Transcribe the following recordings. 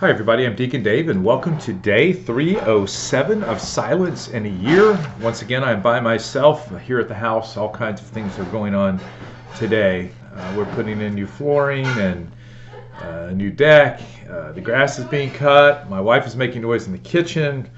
Hi, everybody. I'm Deacon Dave, and welcome to day 307 of Silence in a Year. Once again, I'm by myself here at the house. All kinds of things are going on today. Uh, we're putting in new flooring and uh, a new deck. Uh, the grass is being cut. My wife is making noise in the kitchen,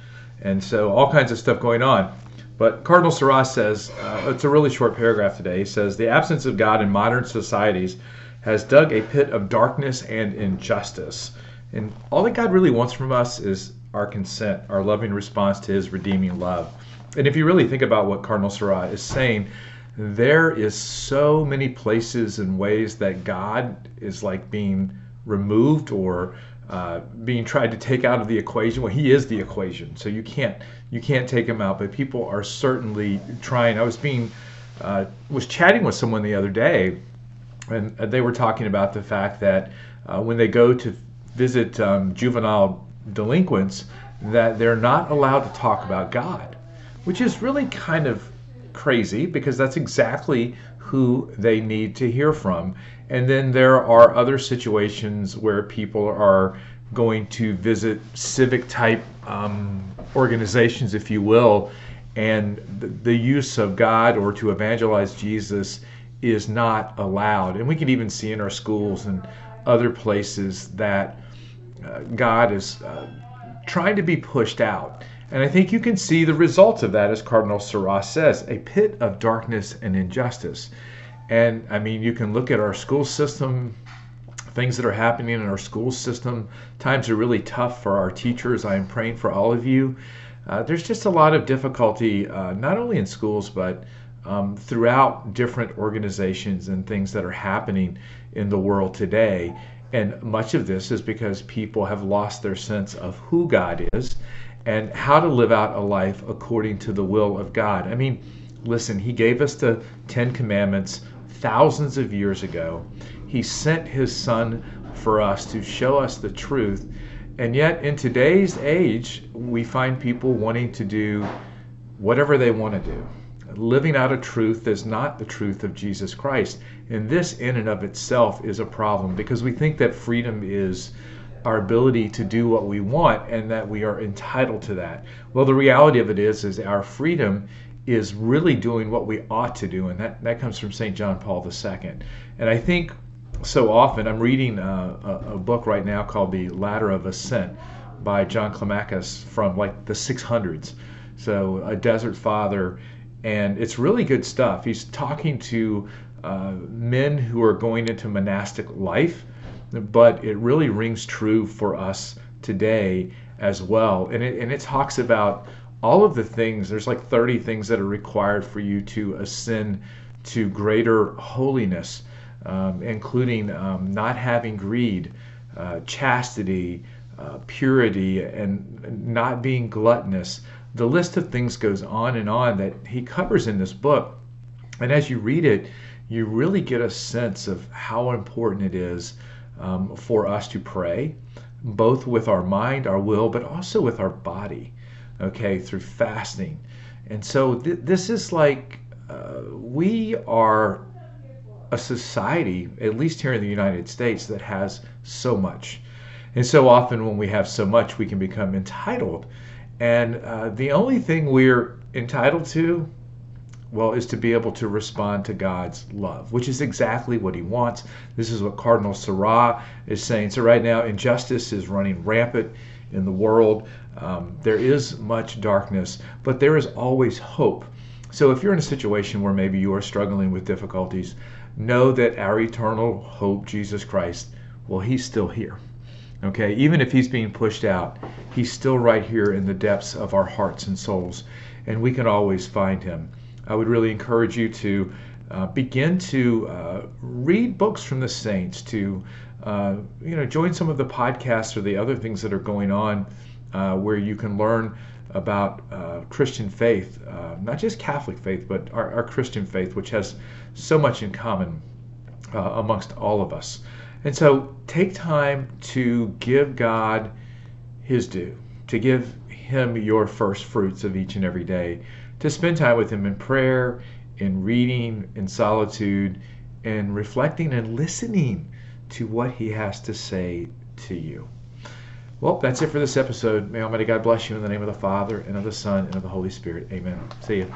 and so all kinds of stuff going on. But Cardinal Sarah says uh, it's a really short paragraph today. He says the absence of God in modern societies has dug a pit of darkness and injustice. And all that God really wants from us is our consent, our loving response to his redeeming love. And if you really think about what Cardinal Sarah is saying, there is so many places and ways that God is like being removed or uh, being tried to take out of the equation. Well, he is the equation, so you can't you can't take him out. But people are certainly trying. I was being uh, was chatting with someone the other day, and they were talking about the fact that uh, when they go to visit um, juvenile delinquents that they're not allowed to talk about God, which is really kind of crazy because that's exactly who they need to hear from. And then there are other situations where people are going to visit civic type um, organizations, if you will, and the, the use of God or to evangelize Jesus is not allowed. And we can even see in our schools and other places that uh, God is uh, trying to be pushed out. And I think you can see the results of that, as Cardinal Sarah says, a pit of darkness and injustice. And I mean, you can look at our school system, things that are happening in our school system. Times are really tough for our teachers. I am praying for all of you. Uh, there's just a lot of difficulty, uh, not only in schools, but um, throughout different organizations and things that are happening in the world today. And much of this is because people have lost their sense of who God is and how to live out a life according to the will of God. I mean, listen, He gave us the Ten Commandments thousands of years ago. He sent His Son for us to show us the truth. And yet, in today's age, we find people wanting to do whatever they want to do living out a truth that's not the truth of Jesus Christ. And this, in and of itself, is a problem because we think that freedom is our ability to do what we want and that we are entitled to that. Well, the reality of it is, is our freedom is really doing what we ought to do, and that, that comes from St. John Paul II. And I think so often, I'm reading a, a, a book right now called The Ladder of Ascent by John Climacus from like the 600s. So, a desert father and it's really good stuff. He's talking to uh, men who are going into monastic life, but it really rings true for us today as well. And it, and it talks about all of the things, there's like 30 things that are required for you to ascend to greater holiness, um, including um, not having greed, uh, chastity, uh, purity, and not being gluttonous the list of things goes on and on that he covers in this book. And as you read it, you really get a sense of how important it is um, for us to pray, both with our mind, our will, but also with our body, okay, through fasting. And so th- this is like uh, we are a society, at least here in the United States, that has so much. And so often when we have so much, we can become entitled and uh, the only thing we're entitled to, well, is to be able to respond to God's love, which is exactly what He wants. This is what Cardinal Sarah is saying. So, right now, injustice is running rampant in the world. Um, there is much darkness, but there is always hope. So, if you're in a situation where maybe you are struggling with difficulties, know that our eternal hope, Jesus Christ, well, He's still here. Okay, even if he's being pushed out, he's still right here in the depths of our hearts and souls, and we can always find him. I would really encourage you to uh, begin to uh, read books from the saints, to uh, you know, join some of the podcasts or the other things that are going on uh, where you can learn about uh, Christian faith, uh, not just Catholic faith, but our, our, Christian faith, which has so much in common amongst all of us. And so take time to give God his due, to give him your first fruits of each and every day, to spend time with him in prayer, in reading, in solitude, in reflecting and listening to what he has to say to you. Well, that's it for this episode. May Almighty God bless you in the name of the Father, and of the Son, and of the Holy Spirit. Amen. See you.